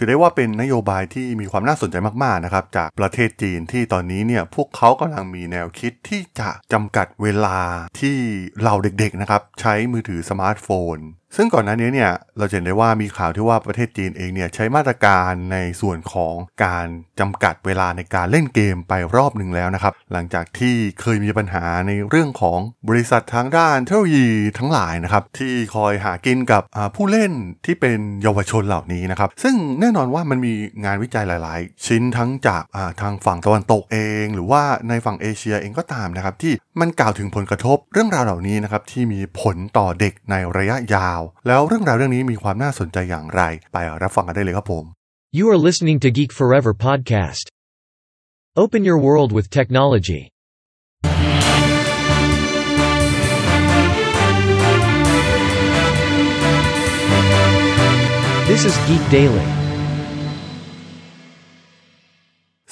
ถือได้ว่าเป็นนโยบายที่มีความน่าสนใจมากๆนะครับจากประเทศจีนที่ตอนนี้เนี่ยพวกเขากำลังมีแนวคิดที่จะจำกัดเวลาที่เราเด็กๆนะครับใช้มือถือสมาร์ทโฟนซึ่งก่อนหน้านี้เนี่ยเราเห็นได้ว่ามีข่าวที่ว่าประเทศจีนเองเนี่ยใช้มาตรการในส่วนของการจำกัดเวลาในการเล่นเกมไปรอบหนึ่งแล้วนะครับ หลังจากที่เคยมีปัญหาในเรื่องของบริษัททางด้านเทคโนโลยีทั้งหลายนะครับที่คอยหากินกับผู้เล่นที่เป็นเยาวชนเหล่านี้นะครับซึ่งแน่นอนว่ามันมีงานวิจัยหลาย ๆ ชิ้นทั้งจากทางฝั่งตะวันตกเอง หรือว่าในฝั่งเอเชียเองก็ตามนะครับที่มันกล่าวถึงผลกระทบเรื่องราวเหล่านี้นะครับที่มีผลต่อเด็กในระยะยาวแล้วเรื่องราวเรื่องนี้มีความน่าสนใจอย่างไร ไปรับฟังกันได้เลยครับผม You are listening to Geek Forever podcast. Open your world with technology. This is Geek Daily.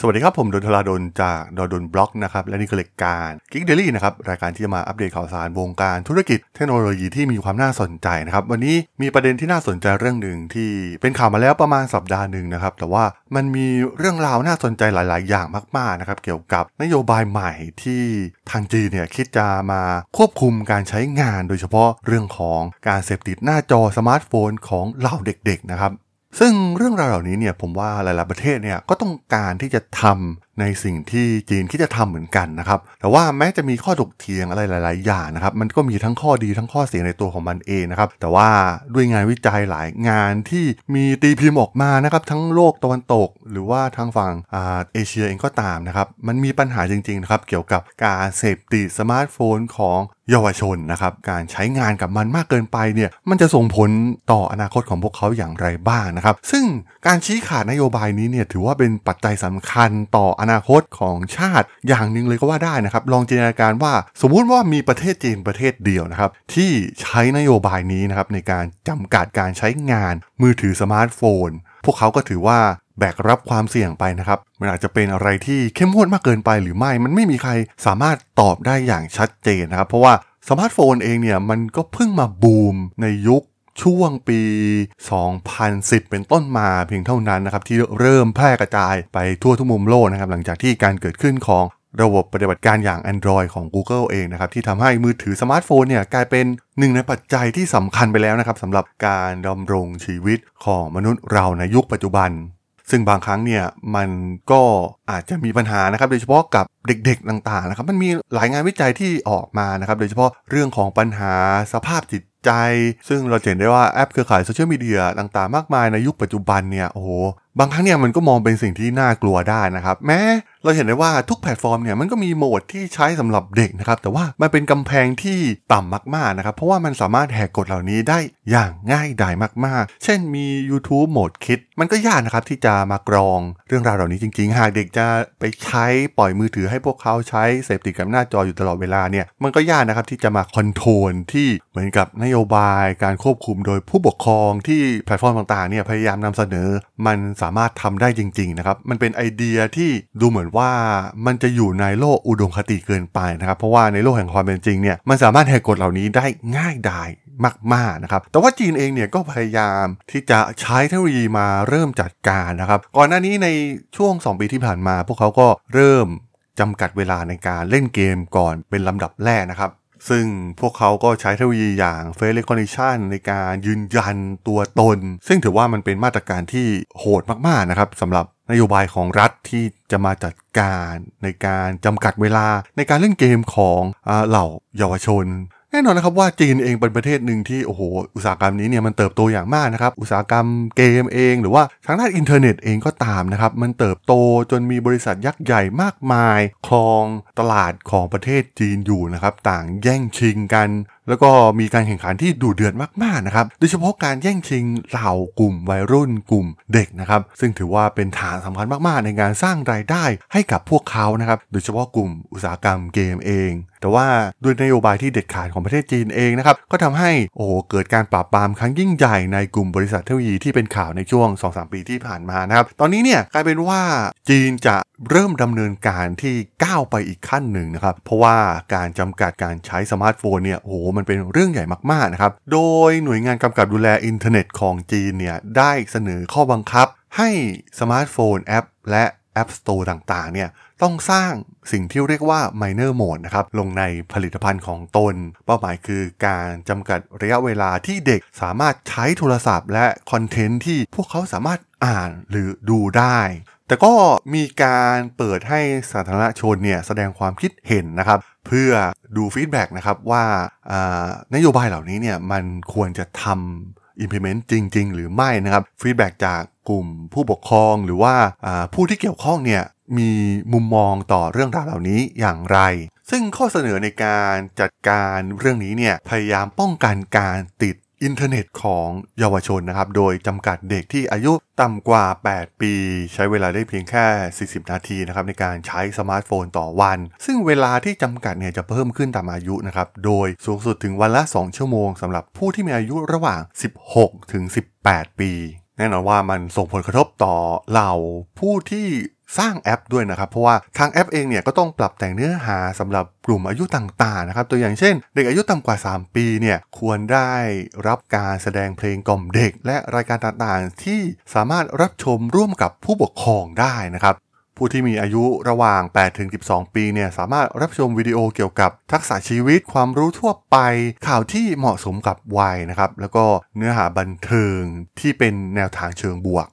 สวัสดีครับ ผมดนทลาดนจากดนบล็อกนะครับ และนี่คือรายการ Geek Daily นะครับ รายการที่จะมาอัปเดตข่าวสารวงการธุรกิจเทคโนโลยีที่มีความน่าสนใจนะครับ วันนี้มีประเด็นที่น่าสนใจเรื่องหนึ่งที่เป็นข่าวมาแล้วประมาณสัปดาห์หนึ่งนะครับ แต่ว่ามันมีเรื่องราวน่าสนใจหลาย ๆ อย่างมาก ๆ นะครับ เกี่ยวกับนโยบายใหม่ที่ทางจีนเนี่ยคิดจะมาควบคุมการใช้งาน โดยเฉพาะเรื่องของการเสพติดหน้าจอสมาร์ทโฟนของเหล่าเด็ก ๆ นะครับ ซึ่งเรื่องราวเหล่านี้เนี่ยผมว่าหลายๆประเทศเนี่ยก็ต้องการที่จะทำ ในสิ่งที่จีนคิดจะทำเหมือนกันนะครับ แต่ว่าแม้จะมีข้อถกเถียงอะไรหลาย ๆ อย่างนะครับ มันก็มีทั้งข้อดีทั้งข้อเสียในตัวของมันเองนะครับ แต่ว่าด้วยงานวิจัยหลายงานที่มีตีพิมพ์ออกมานะครับ ทั้งโลกตะวันตก หรือว่าทางฝั่งอาเอเชียเองก็ตามนะครับ มันมีปัญหาจริง ๆ นะครับ เกี่ยวกับการเสพติดสมาร์ทโฟนของเยาวชนนะครับ การใช้งานกับมันมากเกินไปเนี่ย มันจะส่งผลต่ออนาคตของพวกเขาอย่างไรบ้างนะครับ ซึ่งการชี้ขาดนโยบายนี้เนี่ยถือว่าเป็นปัจจัยสำคัญต่ออนาคตของชาติอย่างหนึ่งเลยก็ว่าได้นะครับ ลองจินตนาการว่าสมมุติว่ามีประเทศจีนประเทศเดียวนะครับ ที่ใช้นโยบายนี้นะครับในการจำกัดการใช้งานมือถือสมาร์ทโฟน พวกเขาก็ถือว่าแบกรับความเสี่ยงไปนะครับ มันอาจจะเป็นอะไรที่เข้มงวดมากเกินไปหรือไม่ มันไม่มีใครสามารถตอบได้อย่างชัดเจนนะครับ เพราะว่าสมาร์ทโฟนเองเนี่ยมันก็เพิ่งมาบูมในยุค ช่วงปี 2010 เป็นต้นมาเพียงเท่านั้นนะครับที่เริ่มแพร่กระจายไปทั่วทุกมุมโลกนะครับหลังจากที่การเกิดขึ้นของระบบปฏิบัติการอย่าง Android ของ Google เองนะครับที่ทำให้มือถือสมาร์ทโฟนเนี่ยกลายเป็นหนึ่งในปัจจัยที่สำคัญไปแล้วนะครับสำหรับการดำรงชีวิตของมนุษย์เราในยุคปัจจุบัน ซึ่งบางครั้งเนี่ยมันก็อาจจะมีปัญหานะครับโดยเฉพาะกับเด็กๆต่างๆนะครับมันมีหลายงานวิจัยที่ออกมานะครับโดยเฉพาะเรื่องของปัญหาสภาพจิต ใจ ซึ่งเราเห็นได้ว่าแอปเครือข่ายโซเชียลมีเดียต่างๆ มากมายในยุคปัจจุบันเนี่ยโอ้โหบางครั้งเนี่ยมันก็มองเป็นสิ่งที่น่ากลัวได้นะครับ แม้ เราเห็นได้ว่าทุกแพลตฟอร์มเนี่ยมันก็มีโหมดที่ใช้สำหรับเด็กนะครับแต่ว่ามันเป็นกำแพงที่ต่ำมากๆนะครับเพราะว่ามันสามารถแหกกฎเหล่านี้ได้อย่างง่ายดายมากๆ เช่นมี YouTube โหมด Kid มันก็ยากนะครับที่จะมากรองเรื่องราวเหล่านี้จริงๆ หากเด็กจะไปใช้ปล่อยมือถือให้พวกเขาใช้เสพติดกับหน้าจออยู่ตลอดเวลาเนี่ยมันก็ยากนะครับที่จะมา control ที่เหมือนกับนโยบายการควบคุมโดยผู้ปกครองที่แพลตฟอร์มต่างๆเนี่ยพยายามนำเสนอ มันสามารถทำได้จริงๆนะครับมันเป็นไอเดียที่ดูเหมือนว่ามันจะอยู่ในโลกอุดมคติเกินไปนะครับเพราะว่าในโลกแห่งความเป็นจริงเนี่ยมันสามารถแหกกฎเหล่านี้ได้ง่ายดายมากๆนะครับแต่ว่าจีนเองเนี่ยก็พยายามที่จะใช้เทคโนโลยีมาเริ่มจัดการนะครับก่อนหน้านี้ในช่วง 2 ปีที่ผ่านมา พวกเขาก็เริ่มจำกัดเวลาในการเล่นเกมก่อนเป็นลำดับแรกนะครับซึ่งพวกเขาก็ใช้เทคโนโลยีอย่าง Face Recognition ในการยืนยันตัวตน ซึ่งถือว่ามันเป็นมาตรการที่โหดมากๆนะครับสำหรับ นโยบายของรัฐที่จะมาจัดการในการจำกัดเวลาในการเล่นเกมของเหล่าเยาวชนแน่นอนนะครับว่าจีนเองเป็นประเทศหนึ่งที่โอ้โหอุตสาหกรรมนี้เนี่ยมันเติบโตอย่างมากนะครับอุตสาหกรรมเกมเอง หรือว่าทางด้านอินเทอร์เน็ตเองก็ตามนะครับมันเติบโตจนมีบริษัทยักษ์ใหญ่มากมายครองตลาดของประเทศจีนอยู่นะครับต่างแย่งชิงกัน แล้วก็มีการแข่งขันที่ดุเดือดมากๆนะครับโดยเฉพาะการแย่งชิงเหล่ากลุ่มวัยรุ่นกลุ่มเด็กนะครับ ซึ่งถือว่าเป็นฐานสำคัญมากๆ ในการสร้างรายได้ให้กับพวกเขานะครับ โดยเฉพาะกลุ่มอุตสาหกรรมเกมเองแต่ว่าด้วยนโยบายที่เด็ดขาดของประเทศจีนเองนะครับก็ทำให้โอ้โหเกิดการปราบปรามครั้งยิ่งใหญ่ในกลุ่มบริษัทเทคโนโลยีที่เป็นข่าวในช่วง 2-3 ปีที่ผ่านมานะครับตอนนี้เนี่ยกลายเป็นว่าจีนจะเริ่มดำเนินการที่ก้าวไปอีกขั้นหนึ่งนะครับ เพราะว่าการจำกัดการใช้สมาร์ทโฟนเนี่ยโอ้โหมันเป็นเรื่องใหญ่มากๆนะครับ โดยหน่วยงานกำกับดูแลอินเทอร์เน็ตของจีนเนี่ยได้เสนอข้อบังคับให้สมาร์ทโฟนแอป และ App Store ต่างๆ เนี่ยต้องสร้างสิ่งที่เรียกว่า minor mode นะครับ ลงในผลิตภัณฑ์ของตน เป้าหมายคือการจำกัดระยะเวลาที่เด็กสามารถใช้โทรศัพท์ และคอนเทนต์ที่พวกเขาสามารถอ่านหรือดูได้แต่ก็มีการเปิดให้สาธารณชนเนี่ยแสดงความคิดเห็นนะครับ เพื่อดู feedback นะครับว่านโยบายเหล่านี้เนี่ยมันควรจะทำ implement จริง ๆ หรือไม่นะครับ feedback จากกลุ่มผู้ปกครองหรือว่าผู้ที่เกี่ยวข้องเนี่ยมีมุมมองต่อเรื่องราวเหล่านี้อย่างไร ซึ่งข้อเสนอในการจัดการเรื่องนี้เนี่ยพยายามป้องกันการติด อินเทอร์เน็ตของเยาวชนนะครับ โดยจำกัดเด็กที่อายุต่ำกว่า 8 ปี ใช้เวลาได้เพียงแค่ 40 นาทีนะครับในการใช้สมาร์ทโฟนต่อวัน ซึ่งเวลาที่จำกัดเนี่ยจะเพิ่มขึ้นตามอายุนะครับ โดยสูงสุดถึงวันละ 2 ชั่วโมงสำหรับผู้ที่มีอายุระหว่าง 16 ถึง 18 ปี แน่นอนว่ามันส่งผลกระทบต่อเหล่าผู้ที่ สร้างแอปด้วยนะครับ เพราะว่าทางแอปเองเนี่ยก็ต้องปรับแต่งเนื้อหาสำหรับกลุ่มอายุต่างๆนะครับตัวอย่างเช่น เด็กอายุต่ำกว่า 3 ปีเนี่ยควรได้รับการแสดงเพลงกล่อมเด็ก และรายการต่างๆ ที่สามารถรับชมร่วมกับผู้ปกครองได้นะครับผู้ที่มีอายุระหว่าง8-12 ปี เนี่ย สามารถรับชมวิดีโอเกี่ยวกับทักษะชีวิต ความรู้ทั่วไป ข่าวที่เหมาะสมกับวัยนะครับ แล้วก็เนื้อหาบันเทิงที่เป็นแนวทางเชิงบวก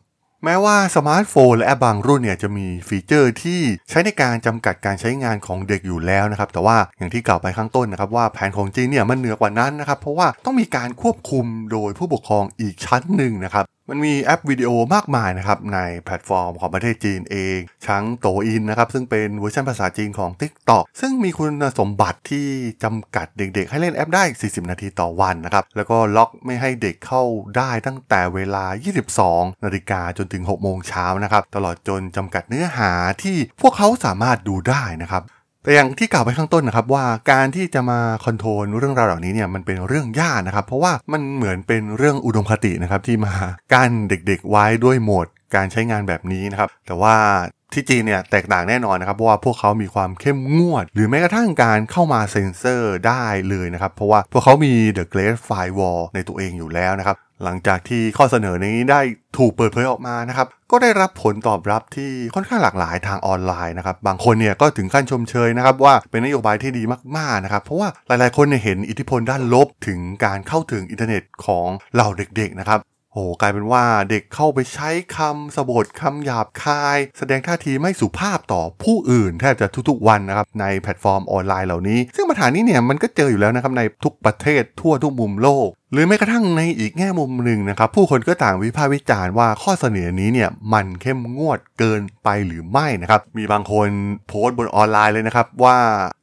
แม้ว่าสมาร์ทโฟนและแอปบางรุ่นเนี่ยจะมีฟีเจอร์ที่ใช้ในการจำกัดการใช้งานของเด็กอยู่แล้วนะครับ แต่ว่าอย่างที่กล่าวไปข้างต้นนะครับ ว่าแผนของจีนเนี่ยมันเหนือกว่านั้นนะครับ เพราะว่าต้องมีการควบคุมโดยผู้ปกครองอีกชั้นหนึ่งนะครับมันมีแอปวิดีโอมากมายนะครับในแพลตฟอร์มของประเทศจีนเองทั้ง Douyin นะครับซึ่งเป็นเวอร์ชันภาษาจีนของ TikTok ซึ่งมีคุณสมบัติที่จำกัดเด็กๆ ให้เล่นแอปได้ 40 นาทีต่อวันนะครับแล้วก็ล็อกไม่ให้เด็กเข้าได้ตั้งแต่เวลา 22 นาฬิกาจนถึง 6 โมงเช้านะครับตลอดจนจำกัดเนื้อหาที่พวกเขาสามารถดูได้นะครับ แต่อย่างที่กล่าวไปข้างต้นนะครับว่าการที่จะมาคอนโทรลเรื่องราวเหล่านี้เนี่ยมันเป็นเรื่องยากนะครับ เพราะว่ามันเหมือนเป็นเรื่องอุดมคตินะครับที่มากั้นเด็กๆไว้ด้วยโหมดการใช้งานแบบนี้นะครับ แต่ว่าที่จีนเนี่ยแตกต่างแน่นอนนะครับเพราะว่าพวกเขามีความเข้มงวด หรือแม้กระทั่งการเข้ามาเซ็นเซอร์ได้เลยนะครับ เพราะว่าพวกเขามี The Great Firewall ในตัวเองอยู่แล้วนะครับ หลังจากที่ข้อเสนอนี้ได้ถูกเปิดเผยออกมานะครับ ก็ได้รับผลตอบรับที่ค่อนข้างหลากหลายทางออนไลน์นะครับ บางคนเนี่ยก็ถึงขั้นชมเชยนะครับ ว่าเป็นนโยบายที่ดีมากๆนะครับ เพราะว่าหลายๆคนเนี่ยเห็นอิทธิพลด้านลบถึงการเข้าถึงอินเทอร์เน็ตของเหล่าเด็กๆนะครับโอ้กลายเป็นว่าเด็กเข้าไปใช้คำสบถคำหยาบคาย แสดงท่าทีไม่สุภาพต่อผู้อื่นแทบจะทุกๆวันนะครับในแพลตฟอร์มออนไลน์เหล่านี้ ซึ่งปัญหานี้เนี่ยมันก็เจออยู่แล้วนะครับในทุกประเทศทั่วทุกมุมโลก หรือแม้กระทั่งในอีกแง่มุมหนึ่งนะครับ ผู้คนก็ต่างวิพากษ์วิจารณ์ว่าข้อเสนอนี้เนี่ยมันเข้มงวดเกินไปหรือไม่นะครับ มีบางคนโพสต์บนออนไลน์เลยนะครับ ว่า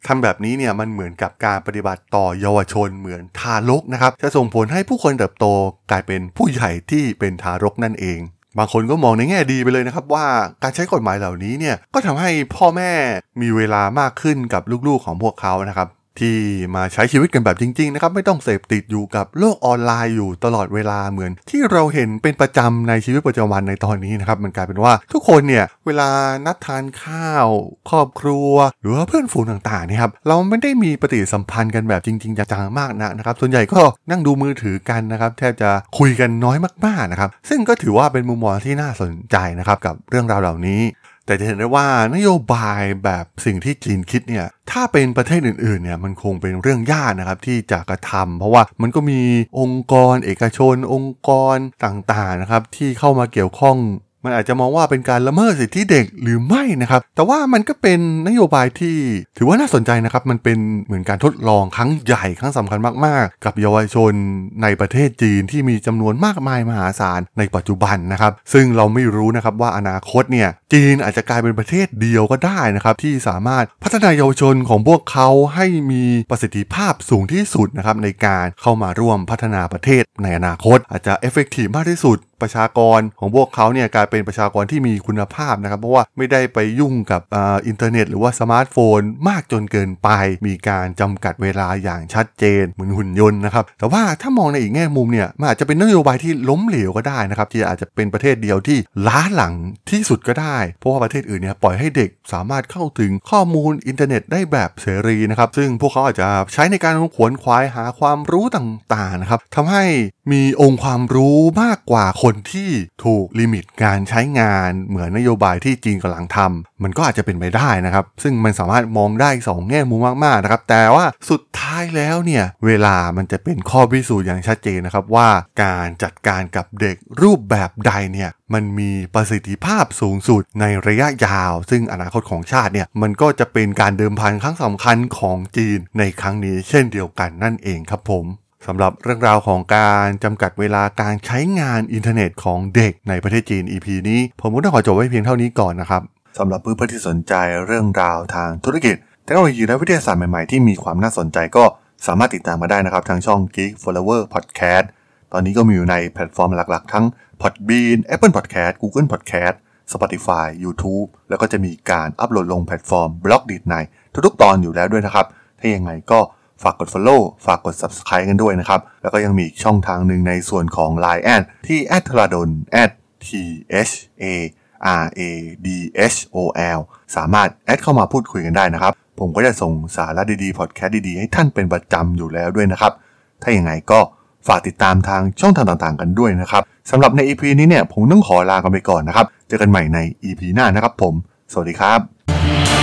ทำแบบนี้เนี่ยมันเหมือนกับการปฏิบัติต่อเยาวชนเหมือนทารกนะครับ จะส่งผลให้ผู้คนเติบโตกลายเป็นผู้ใหญ่ที่เป็นทารกนั่นเอง บางคนก็มองในแง่ดีไปเลยนะครับ ว่าการใช้กฎหมายเหล่านี้เนี่ยก็ทำให้พ่อแม่มีเวลามากขึ้นกับลูกๆของพวกเขานะครับ ที่มาใช้ชีวิตกันแบบจริงๆนะครับไม่ต้องเสพติดอยู่กับโลกออนไลน์อยู่ตลอดเวลาเหมือน ที่เราเห็นเป็นประจำในชีวิตประจำวันในตอนนี้นะครับมันกลายเป็นว่าทุกคนเนี่ยเวลานัดทานข้าว ครอบครัว หรือว่าเพื่อนฝูงต่างๆเนี่ยครับเราไม่ได้มีปฏิสัมพันธ์กันแบบจริงๆจังๆมากนักนะครับ ส่วนใหญ่ก็นั่งดูมือถือกันนะครับแทบจะคุยกันน้อยมากๆนะครับ ซึ่งก็ถือว่าเป็นมุมมองที่น่าสนใจนะครับกับเรื่องราวเหล่านี้ แต่จะเห็นได้ว่านโยบายแบบสิ่งที่จีนคิดเนี่ยถ้าเป็นประเทศอื่นๆเนี่ยมันคงเป็นเรื่องยากนะครับที่จะกระทำเพราะว่ามันก็มีองค์กรเอกชน องค์กรต่างๆนะครับที่เข้ามาเกี่ยวข้อง มันอาจจะมองว่าเป็นการละเมิดสิทธิเด็กหรือไม่นะครับ แต่ว่ามันก็เป็นนโยบายที่ถือว่าน่าสนใจนะครับ มันเป็นเหมือนการทดลองครั้งใหญ่ครั้งสำคัญมาก ๆ กับเยาวชนในประเทศจีนที่มีจำนวนมากมายมหาศาลในปัจจุบันนะครับ ซึ่งเราไม่รู้นะครับว่าอนาคตเนี่ยจีนอาจจะกลายเป็นประเทศเดียวก็ได้นะครับที่สามารถพัฒนาเยาวชนของพวกเขาให้มีประสิทธิภาพสูงที่สุดนะครับในการเข้ามาร่วมพัฒนาประเทศในอนาคต อาจจะ effective มากที่สุด ประชากรของพวกเขาเนี่ยกลายเป็นประชากรที่มีคุณภาพนะครับ เพราะว่าไม่ได้ไปยุ่งกับอ่าอินเทอร์เน็ต หรือว่าสมาร์ทโฟน มากจนเกินไป มีการจำกัดเวลาอย่างชัดเจน เหมือนหุ่นยนต์นะครับ แต่ว่าถ้ามองในอีกแง่มุมเนี่ยมันอาจจะเป็นนโยบายที่ล้มเหลวก็ได้นะครับ ที่อาจจะเป็นประเทศเดียวที่ล้าหลังที่สุดก็ได้ เพราะว่าประเทศอื่นเนี่ยปล่อยให้เด็กสามารถเข้าถึงข้อมูลอินเทอร์เน็ตได้แบบเสรีนะครับ ซึ่งพวกเขาอาจจะใช้ในการขวนขวายหาความรู้ต่างๆนะครับทำให้มีองค์ความรู้มากกว่าคนที่ถูก limit การใช้งานเหมือนนโยบายที่จีนกำลังทำมันก็อาจจะเป็นไปได้นะครับ ซึ่งมันสามารถมองได้สองแง่มุมมากๆนะครับ แต่ว่าสุดท้ายแล้วเนี่ย เวลามันจะเป็นข้อพิสูจน์อย่างชัดเจนนะครับว่าการจัดการกับเด็กรูปแบบใดเนี่ยมันมีประสิทธิภาพสูงสุดในระยะยาว ซึ่งอนาคตของชาติเนี่ยมันก็จะเป็นการเดิมพันครั้งสำคัญของจีนในครั้งนี้เช่นเดียวกันนั่นเองครับผม สำหรับเรื่องราวของการจำกัดเวลาการใช้งานอินเทอร์เน็ตของเด็กในประเทศจีน EP นี้ ผมก็ต้องขอจบไว้เพียงเท่านี้ก่อนนะครับสำหรับเพื่อนๆที่สนใจเรื่องราวทางธุรกิจเทคโนโลยีและวิทยาศาสตร์ใหม่ๆที่มีความน่าสนใจก็สามารถติดตามมาได้นะครับ ทางช่อง Geek Forever Podcast ตอนนี้ก็มีอยู่ในแพลตฟอร์มหลักๆ ทั้ง Podbean Apple Podcast Google Podcast Spotify YouTube แล้วก็จะมีการอัปโหลดลงแพลตฟอร์ม Blockdit ในทุกๆ ตอนอยู่แล้วด้วยนะครับ ถ้ายังไงก็ ฝากกด Follow ฝากกด Subscribe กันด้วยนะครับ แล้วก็ยังมีอีกช่องทางหนึ่งในส่วนของ Line add ที่ a t h r a d o n t h a r a d h o l สามารถแอดเข้ามาพูดคุยกันได้นะครับ ผมก็จะส่งสาระดีๆ พอดแคสต์ดีๆ ให้ท่านเป็นประจำอยู่แล้วด้วยนะครับ ถ้าอย่างไงก็ฝากติดตามทางช่องทางต่างๆ กันด้วยนะครับสำหรับใน EP นี้เนี่ยผมต้องขอลากันไปก่อนนะครับ เจอกันใหม่ใน EP หน้านะครับผม สวัสดีครับ